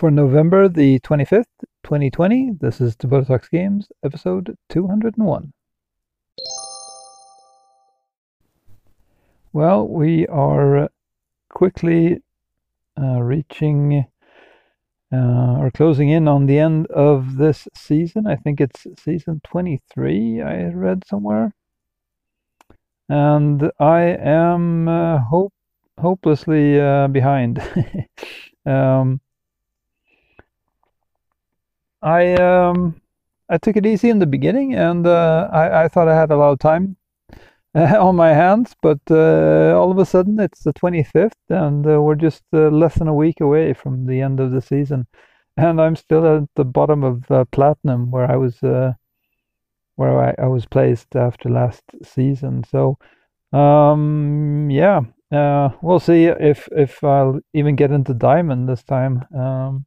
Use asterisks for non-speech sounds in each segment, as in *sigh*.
For November the 25th, 2020, this is Talks Games, episode 201. Well, we are quickly uh, reaching uh, or closing in on the end of this season. I think it's season 23, I read somewhere. And I am uh, hope hopelessly uh, behind. *laughs* um, I um, I took it easy in the beginning, and uh, I, I thought I had a lot of time *laughs* on my hands, but uh, all of a sudden it's the 25th, and uh, we're just uh, less than a week away from the end of the season, and I'm still at the bottom of uh, platinum where I was where I, I was placed after last season. So um, yeah, we'll see if if I'll even get into diamond this time. Um,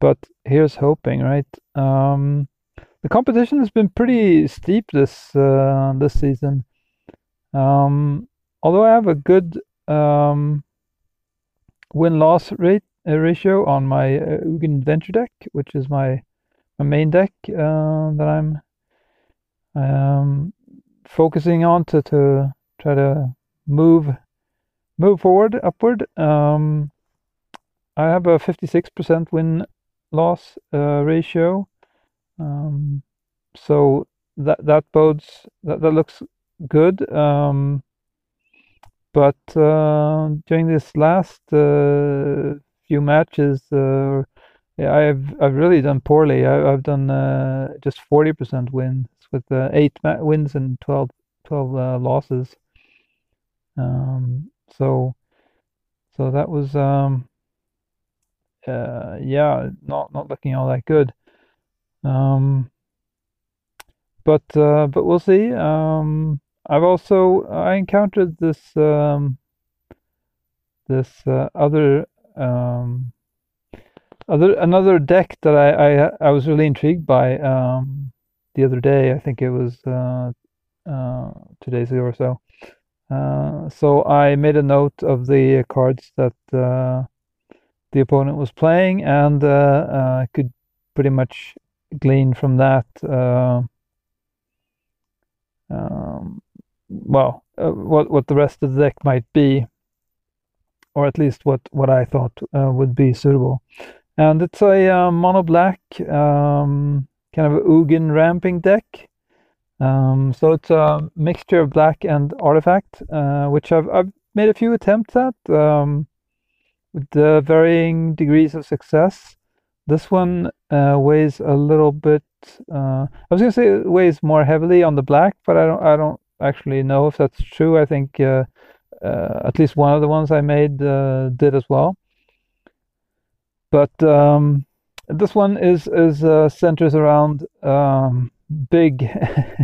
but here's hoping, right? Um, the competition has been pretty steep this uh, this season. Um, although I have a good um, win loss rate uh, ratio on my uh, Ugin Adventure deck, which is my my main deck uh, that I'm um, focusing on to to try to move move forward upward. Um, I have a 56% win loss uh, ratio. Um, so that that bodes that, that looks good. Um, but uh, during this last uh, few matches, uh, I've I've really done poorly. I, have done uh, just forty percent wins with uh, eight wins and 12, 12 losses. Um, so so that was um, uh, yeah, not not looking all that good. Um, but uh, but we'll see. Um, I've also I encountered this um, this uh, other um, other another deck that I, I I was really intrigued by um, the other day. I think it was uh, uh, two days ago or so. Uh, so I made a note of the cards that uh, the opponent was playing, and uh, uh, could pretty much glean from that. Uh, um, well, what what the rest of the deck might be, or at least what what I thought would be suitable. And it's a mono black um, kind of Ugin ramping deck. Um, so it's a mixture of black and artifact, uh, which I've, I've made a few attempts at. Um, with the varying degrees of success. This one uh, weighs a little bit. Uh, I was gonna say it weighs more heavily on the black, but I don't. I don't actually know if that's true. I think uh, uh at least one of the ones I made uh, did as well. But um, this one is is uh, centers around um, big,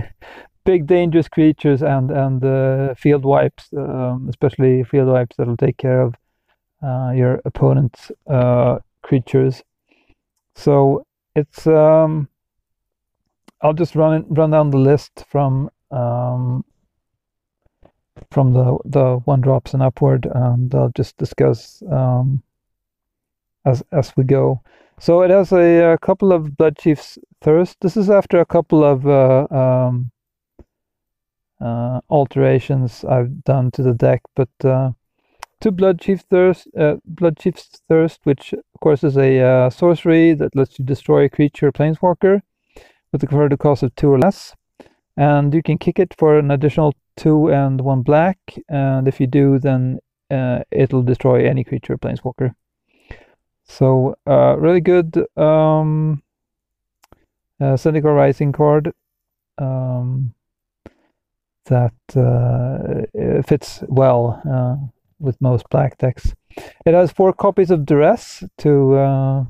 *laughs* big dangerous creatures and and field wipes, um, especially field wipes that'll take care of uh, your opponent's uh, creatures. So it's um, I'll just run it, run down the list from um, from the the one drops and upward, and I'll just discuss um, as as we go. So it has a, a, couple of Blood Chief's Thirst. This is after a couple of uh, um, uh, alterations I've done to the deck, but uh, two Blood Chief Thirst, uh, Blood Chief's Thirst, which of course is a uh, sorcery that lets you destroy a creature planeswalker with a converted cost of two or less. And you can kick it for an additional two and one black. And if you do, then uh, it'll destroy any creature planeswalker. So, uh, really good um, uh, Zendikar Rising card. Um, that uh, fits well with most black decks. It has four copies of Duress to uh,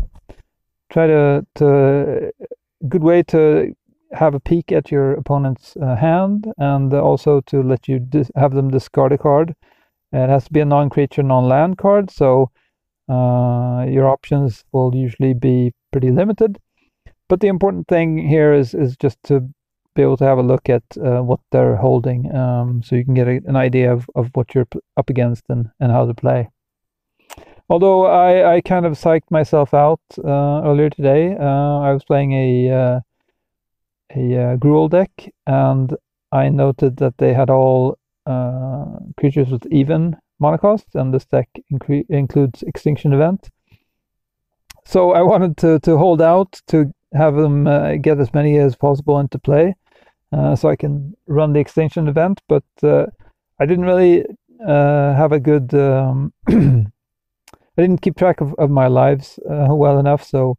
try to to good way to have a peek at your opponent's uh, hand and also to let you have them discard a card. It has to be a non-creature, non-land card, so uh, your options will usually be pretty limited. But the important thing here is is just to be able to have a look at uh, what they're holding, um, so you can get a, an idea of, of what you're up against and, and how to play. although I, I kind of psyched myself out uh, earlier today. Uh, I was playing a uh, a uh, Gruul deck, and I noted that they had all uh, creatures with even mana cost, and this deck includes Extinction Event. So I *laughs* wanted to to hold out to have them uh, get as many as possible into play, so I can run the Extinction Event. But I didn't really have a good. Um, *clears throat* I didn't keep track of, of my lives uh, well enough, so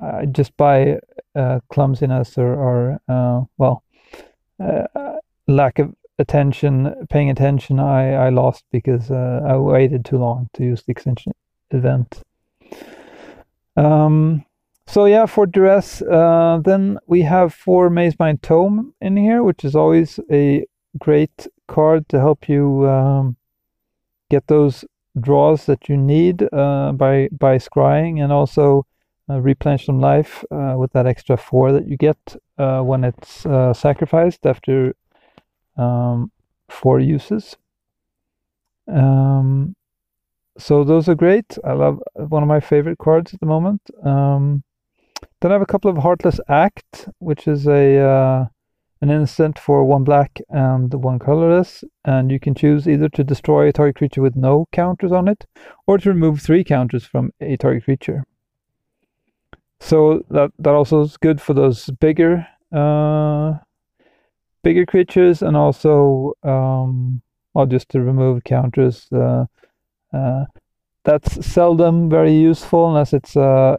I just by uh, clumsiness or, or uh, well, uh, lack of attention, paying attention, I, I lost because uh, I waited too long to use the Extinction Event. Um, so yeah, for duress, then we have four Mazemind Tome in here, which is always a great card to help you um, get those draws that you need uh, by by scrying and also uh, replenish some life uh, with that extra four that you get uh, when it's uh, sacrificed after um, four uses. Um, so those are great. I love one of my favorite cards at the moment. Um, then I have a couple of Heartless Act, which is a uh, an instant for one black and one colorless, and you can choose either to destroy a target creature with no counters on it, or to remove three counters from a target creature. So that that also is good for those bigger uh, bigger creatures, and also um, just to remove counters. Uh, uh, that's seldom very useful unless it's a,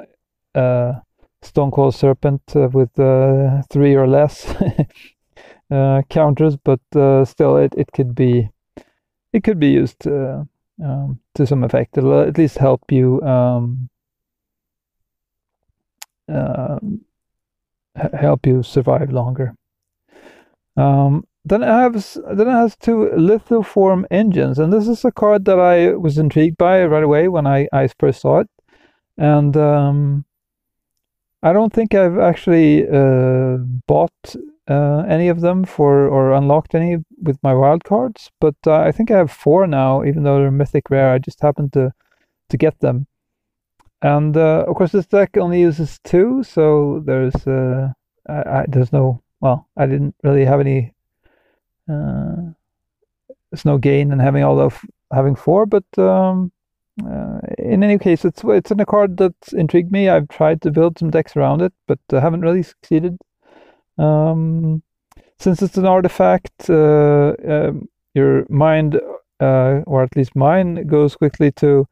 a Stonecoil Serpent uh, with uh, three or less *laughs* uh, counters, but still, it, it could be it could be used um, to some effect. It'll at least help you um, help you survive longer. Um, then it has then it has two lithoform engines, and this is a card that I was intrigued by right away when I, I first saw it, and um, I don't think I've actually uh, bought uh, any of them for or unlocked any with my wild cards, but uh, I think I have four now, even though they're mythic rare. I just happened to to get them, and uh, of course this deck only uses two, so there's uh, I, I, there's no well, I didn't really have any. Uh, there's no gain in having all of having four, but um, uh, in any case, it's it's in a card that's intrigued me. I've tried to build some decks around it, but uh, haven't really succeeded. Um, since it's an artifact, uh, um, your mind, uh, or at least mine, goes quickly to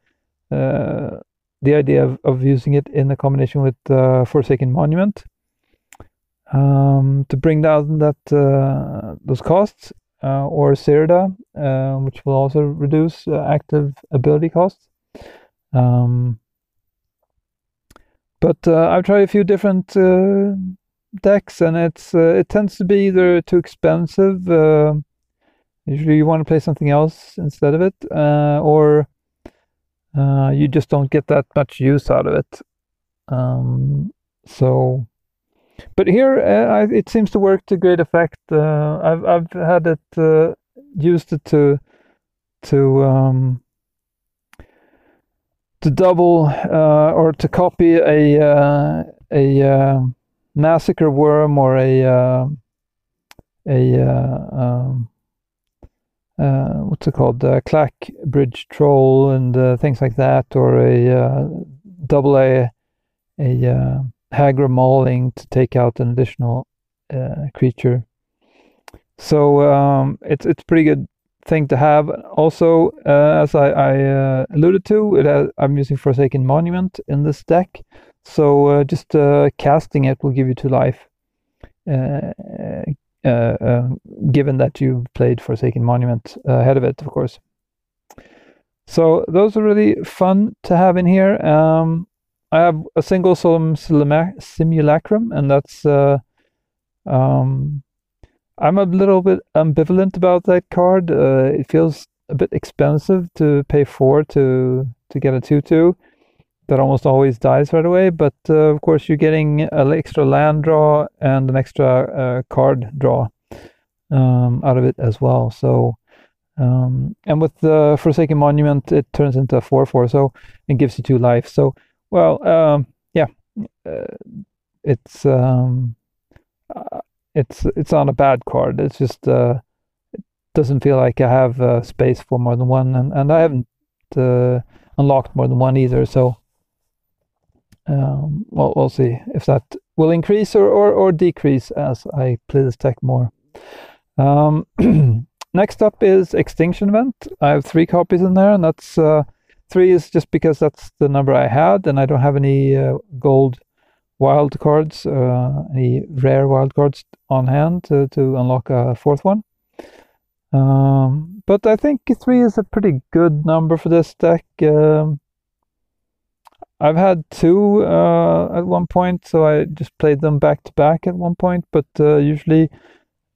uh, the idea of, of using it in a combination with uh, Forsaken Monument um, to bring down that those costs, or Zirda, which will also reduce active ability costs. Um, but uh, I've tried a few different uh, decks, and it's uh, it tends to be either too expensive. Uh, usually, you want to play something else instead of it, uh, or uh, you just don't get that much use out of it. Um, so, but here I, it seems to work to great effect. I've I've had it used it to to um, to double uh, or to copy a uh, a uh, massacre worm or a uh, a uh, um, uh, what's it called? Uh, clack bridge troll and things like that or a double a a Hagra mauling to take out an additional creature. So um, it's it's pretty good thing to have. Also, uh, as I, I uh, alluded to, it has, I'm using Forsaken Monument in this deck, so uh, just uh, casting it will give you two life. Uh, given that you've played Forsaken Monument ahead of it, of course. So those are really fun to have in here. Um, I have a single Solemn Simulacrum, and that's um, I'm a little bit ambivalent about that card. Uh, it feels a bit expensive to pay four to to get a two-two that almost always dies right away. But uh, of course, you're getting an extra land draw and an extra uh, card draw um, out of it as well. So Um, and with the Forsaken Monument, it turns into a 4 4, so it gives you two life. So, well, um, yeah, uh, it's um, it's it's not a bad card. It's just uh, it doesn't feel like I have uh, space for more than one, and, and I haven't uh, unlocked more than one either. So, um, well, we'll see if that will increase or, or, or decrease as I play this deck more. Um, *clears throat* Next up is Extinction Event. I have three copies in there, and that's uh, three is just because that's the number I had, and I don't have any uh, gold wild cards, uh, any rare wild cards on hand to, to unlock a fourth one. Um, but I think three is a pretty good number for this deck. Um, I've had two uh, at one point, so I just played them back to back at one point, but uh, usually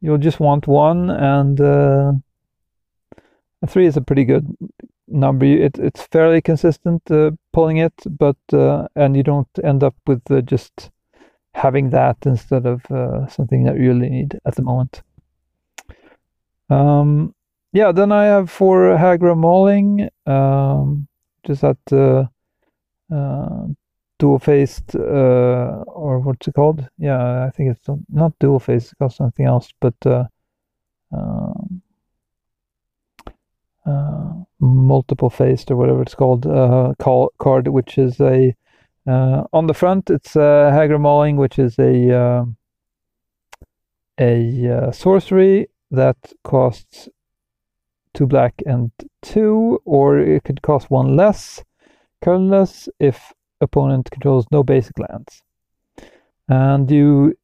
you'll just want one, and uh, three is a pretty good number. It, it's fairly consistent uh, pulling it, but uh, and you don't end up with uh, just having that instead of uh, something that you really need at the moment. Um, yeah, then I have for Hagra Mauling, um, just that uh, dual faced uh, or what's it called? Yeah, I think it's not dual faced, it's called something else, but uh, um, uh, multiple faced or whatever it's called uh, card, which is a uh, on the front it's uh, Hagra Mauling, which is a um, a uh, sorcery that costs two black and two, or it could cost one less, colorless if opponent controls no basic lands. And you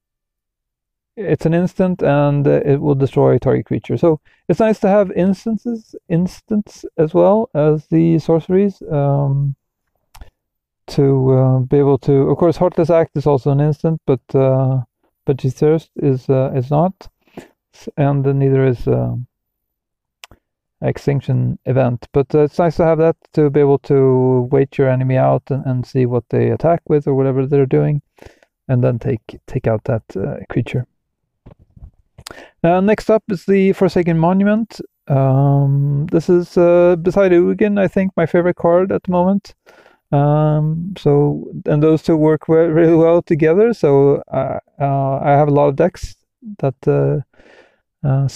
it's an instant and uh, it will destroy a target creature. So it's nice to have instances, instants as well as the sorceries um, to uh, be able to. Of course, Heartless Act is also an instant, but uh, but Thirst is uh, is not, and neither is um, extinction event. But uh, it's nice to have that to be able to wait your enemy out and, and see what they attack with or whatever they're doing, and then take take out that uh, creature. Uh, next up is the Forsaken Monument. Um, this is uh, beside Ugin, I think, my favorite card at the moment. Um, so and those two work really well together. So uh, uh, I have a lot of decks that uh, uh,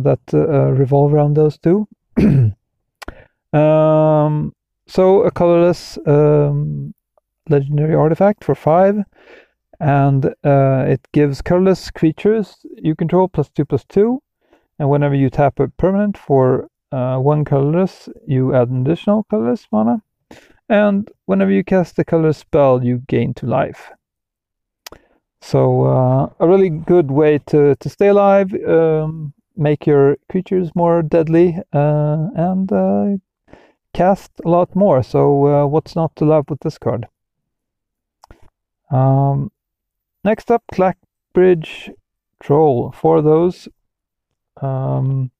that revolve around those two. *clears throat* um, so a colorless um, legendary artifact for five, and it gives colorless creatures you control plus two plus two, and whenever you tap a permanent for uh, one colorless, you add an additional colorless mana. And whenever you cast a colorless spell, you gain two life. So uh, a really good way to, to stay alive, um, make your creatures more deadly, uh, and uh, cast a lot more. So uh, what's not to love with this card? Um, next up, Clackbridge Troll. For those, um,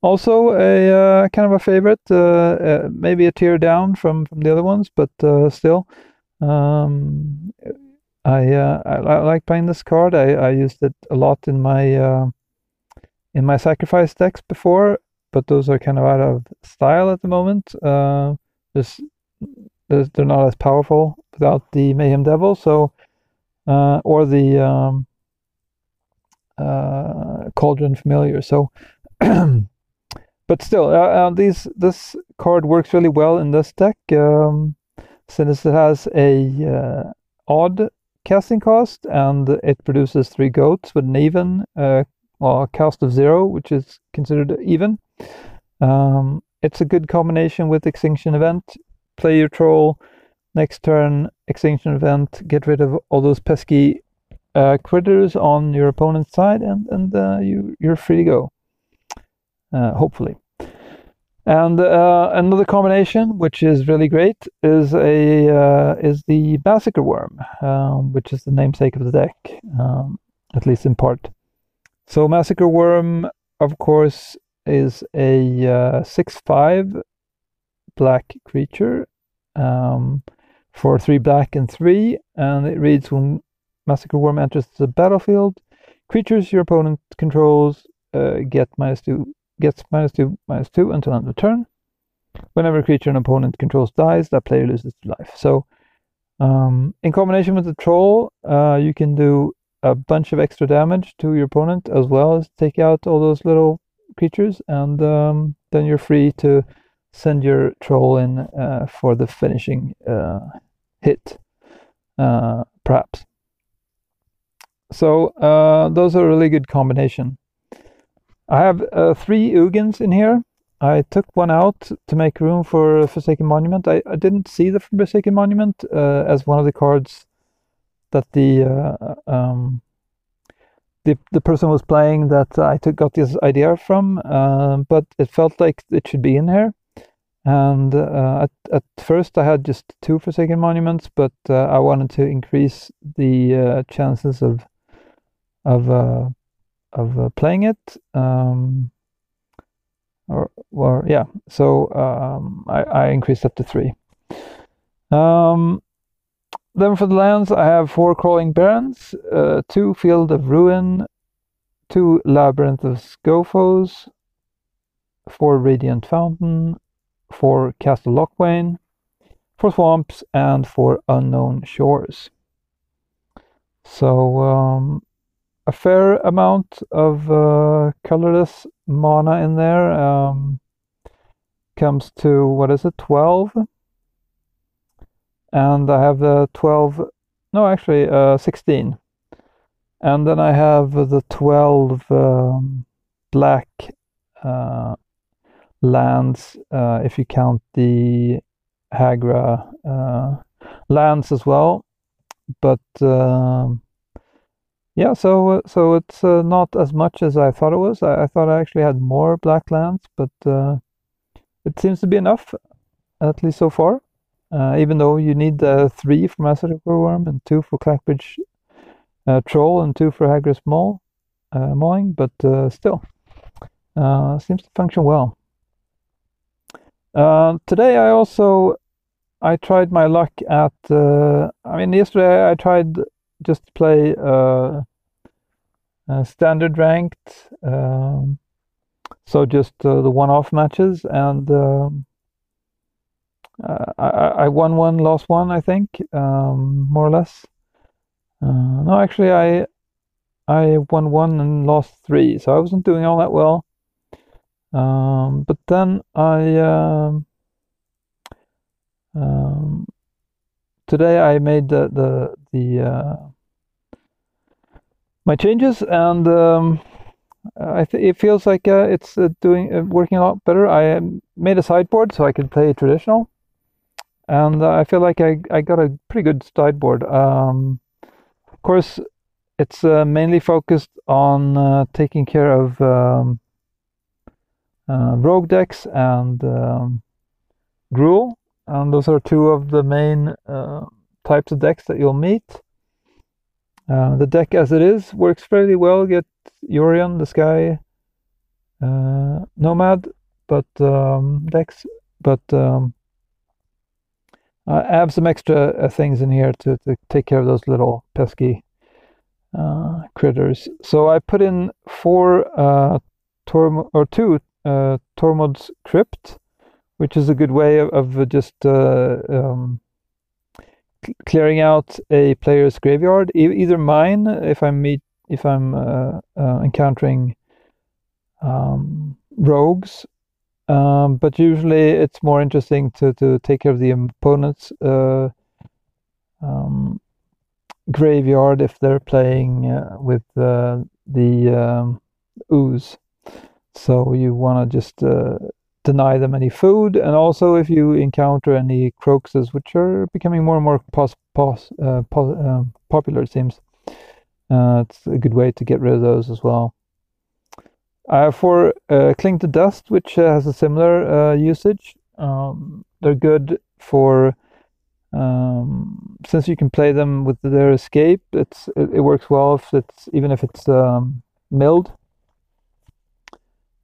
also a uh, kind of a favorite, uh, maybe a tear down from from the other ones, but still. Um, I, uh, I, I like playing this card. I, I used it a lot in my uh, in my sacrifice decks before, but those are kind of out of style at the moment. Uh, there's, they're not as powerful without the Mayhem Devil, so uh, or the um, uh, Cauldron Familiar. So, *clears throat* but still, uh, uh, these this card works really well in this deck um, since it has a uh, odd casting cost, and it produces three goats with an even uh, well, cost of zero, which is considered even. Um, it's a good combination with Extinction Event. Play your troll, next turn, Extinction Event, get rid of all those pesky uh, critters on your opponent's side, and, and uh, you, you're free to go. Uh, hopefully. And uh, another combination, which is really great, is a uh, is the Massacre Worm, um, which is the namesake of the deck, um, at least in part. So Massacre Worm, of course, is a uh, six-five black creature um, for three black and three, and it reads: When Massacre Worm enters the battlefield, creatures your opponent controls uh, get minus two gets minus two, minus two until end of turn. Whenever a creature an opponent controls dies, that player loses life. So, um, in combination with the troll, uh, you can do a bunch of extra damage to your opponent as well as take out all those little creatures, and um, then you're free to send your troll in uh, for the finishing uh, hit, uh, perhaps. So uh, those are a really good combination. I have uh, three Ugins in here. I took one out to make room for Forsaken Monument. I, I didn't see the Forsaken Monument uh, as one of the cards that the uh, um, the the person was playing that I took got this idea from, uh, but it felt like it should be in here. And uh, at at first I had just two Forsaken Monuments, but uh, I wanted to increase the uh, chances of of uh, of uh, playing it. Um, or, or yeah, so um, I, I increased up to three. Um, then for the lands, I have four Crawling Barrens, uh, two Field of Ruin, two Labyrinth of Skophos, four Radiant Fountain, four Castle Locthwain, for Swamps, and for Unknown Shores. So um, a fair amount of uh, colorless mana in there. Um, comes to what is it, 12? And I have the 12, no, actually, uh, 16. And then I have the 12 um, black uh, lands, uh, if you count the Hagra uh, lands as well. But um, yeah, so uh, so it's uh, not as much as I thought it was. I, I thought I actually had more black lands, but uh, it seems to be enough, at least so far. Uh, even though you need uh, three for Massacre Worm and two for Clackbridge uh, Troll and two for Hagra's Maul, Mauling, but still, seems to function well. Today I also I tried my luck at. Uh, I mean, yesterday I tried just to play uh, uh, standard ranked, um, so just uh, the one-off matches, and um, uh, I, I, won one, lost one, I think, um, more or less. Uh, no, actually, I I won one and lost three, so I wasn't doing all that well. Um, but then I um, um, today I made the the the uh, my changes, and um, I th- it feels like uh, it's uh, doing uh, working a lot better. I um, made a sideboard so I could play traditional, and uh, I feel like I I got a pretty good sideboard. Um, of course, it's uh, mainly focused on uh, taking care of um, rogue decks and um, Gruul, and those are two of the main types of decks that you'll meet. Uh, the deck as it is works fairly well. Get Yorion, the Sky uh, Nomad, but um, decks, but um, I have some extra uh, things in here to, to take care of those little pesky uh, critters. So I put in four uh, or two uh, Tormod's Crypt, which is a good way of, of just um, clearing out a player's graveyard, e either mine if I'm meet if I'm uh, uh, encountering um, rogues, um, but usually it's more interesting to to take care of the opponent's uh, um, graveyard if they're playing uh, with uh, the um, ooze. So you want to just uh, deny them any food. And also, if you encounter any crocuses, which are becoming more and more pos- pos- uh, pos- uh, popular, it seems, uh, it's a good way to get rid of those as well. Uh, for uh, Cling to Dust, which has a similar usage, um, they're good for um, since you can play them with their escape. It's it, it works well if it's even if it's um, milled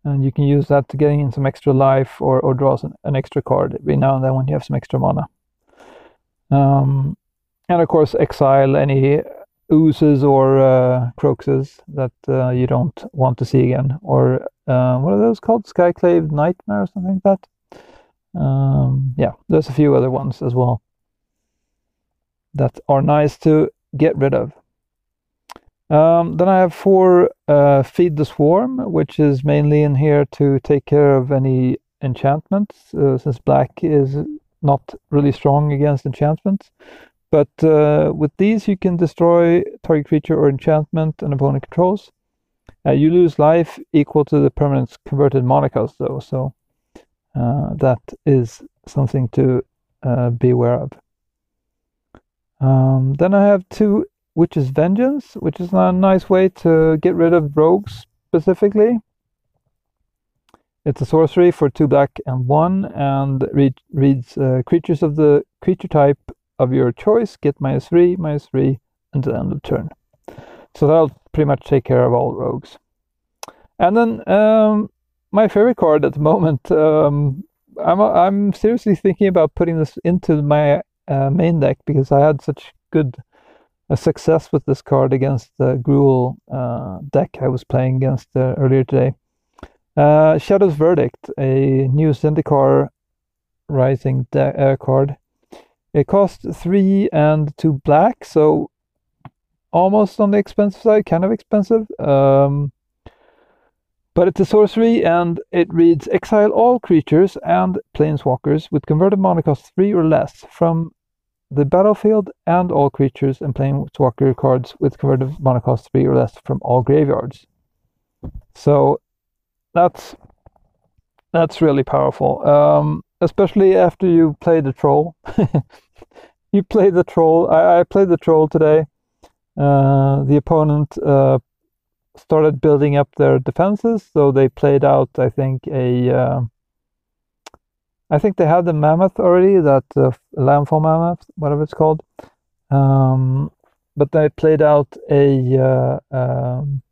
and you can use that to getting in some extra life or, or draw an, an extra card every now and then when you have some extra mana. Um, and of course, exile any oozes or uh, crocuses that uh, you don't want to see again, or uh, what are those called? Skyclave Nightmare or something like that. Um, yeah, there's a few other ones as well that are nice to get rid of. Um, then I have four uh, Feed the Swarm, which is mainly in here to take care of any enchantments, uh, since black is not really strong against enchantments. But uh, with these, you can destroy target creature or enchantment an opponent controls. Uh, you lose life equal to the permanent's converted cost, though, so uh, that is something to uh, be aware of. Um, then I have two Witch's Vengeance, which is a nice way to get rid of rogues specifically. It's a sorcery for two black and one, and read, reads uh, creatures of the creature type of your choice get minus three, minus three until the end of turn. So that'll pretty much take care of all rogues. And then um, my favorite card at the moment. Um, I'm I'm seriously thinking about putting this into my uh, main deck because I had such good a success with this card against the Gruul uh, deck I was playing against uh, earlier today. Uh, Shadow's Verdict, a new Zendikar Rising uh, card. It costs three and two black, so almost on the expensive side, kind of expensive. Um, but it's a sorcery and it reads Exile all creatures and planeswalkers with converted mana cost three or less from the battlefield and all creatures and planeswalker cards with converted mana cost 3 or less from all graveyards. So that's that's really powerful. Um, especially after you play the troll. *laughs* you play the troll. I, I played the troll today. Uh, the opponent uh, started building up their defenses, so they played out, I think, a uh, I think they had the mammoth already, that uh, landfall mammoth, whatever it's called. Um, but they played out a uh, um,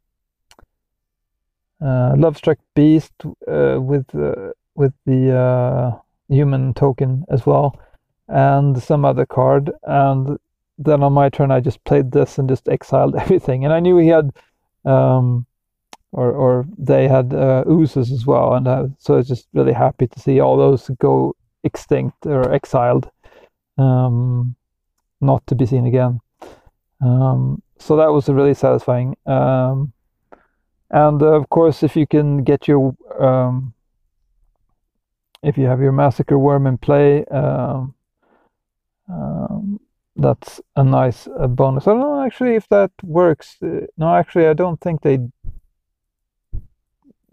uh, Lovestruck Beast uh, with uh, with the uh, human token as well, and some other card. And then on my turn, I just played this and just exiled *laughs* everything. And I knew he had um, or or they had uh, oozes as well, and uh, so I was just really happy to see all those go extinct or exiled, um, not to be seen again. Um, so that was really satisfying. Um, and uh, of course, if you can get your um, if you have your massacre worm in play, um, um, that's a nice uh, bonus. I don't know actually if that works. Uh, no, actually, I don't think they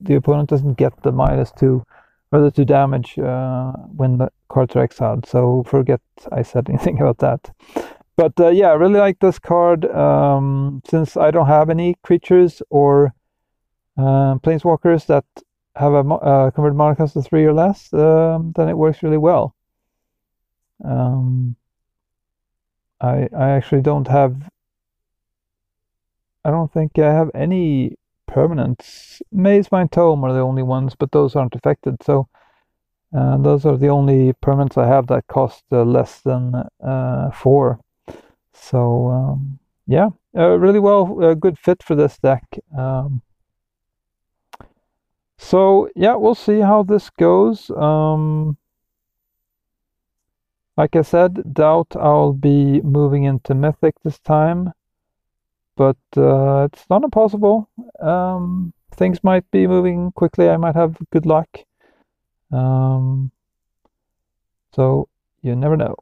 the opponent doesn't get the minus two or the two damage uh, when the cards are exiled. So forget I said *laughs* anything about that. But uh, yeah, I really like this card. Um, since I don't have any creatures or uh, planeswalkers that have a uh, converted mana cost of three or less, um, then it works really well. Um, I I actually don't have. I don't think I have any permanents. Mazemind Tome are the only ones, but those aren't affected. So uh, those are the only permanents I have that cost uh, less than uh, four. So um, yeah, really well, a good fit for this deck. Um, so yeah, we'll see how this goes. Um, like I said, doubt I'll be moving into Mythic this time but uh, it's not impossible. Um, things might be moving quickly. I might have good luck. Um, so you never know.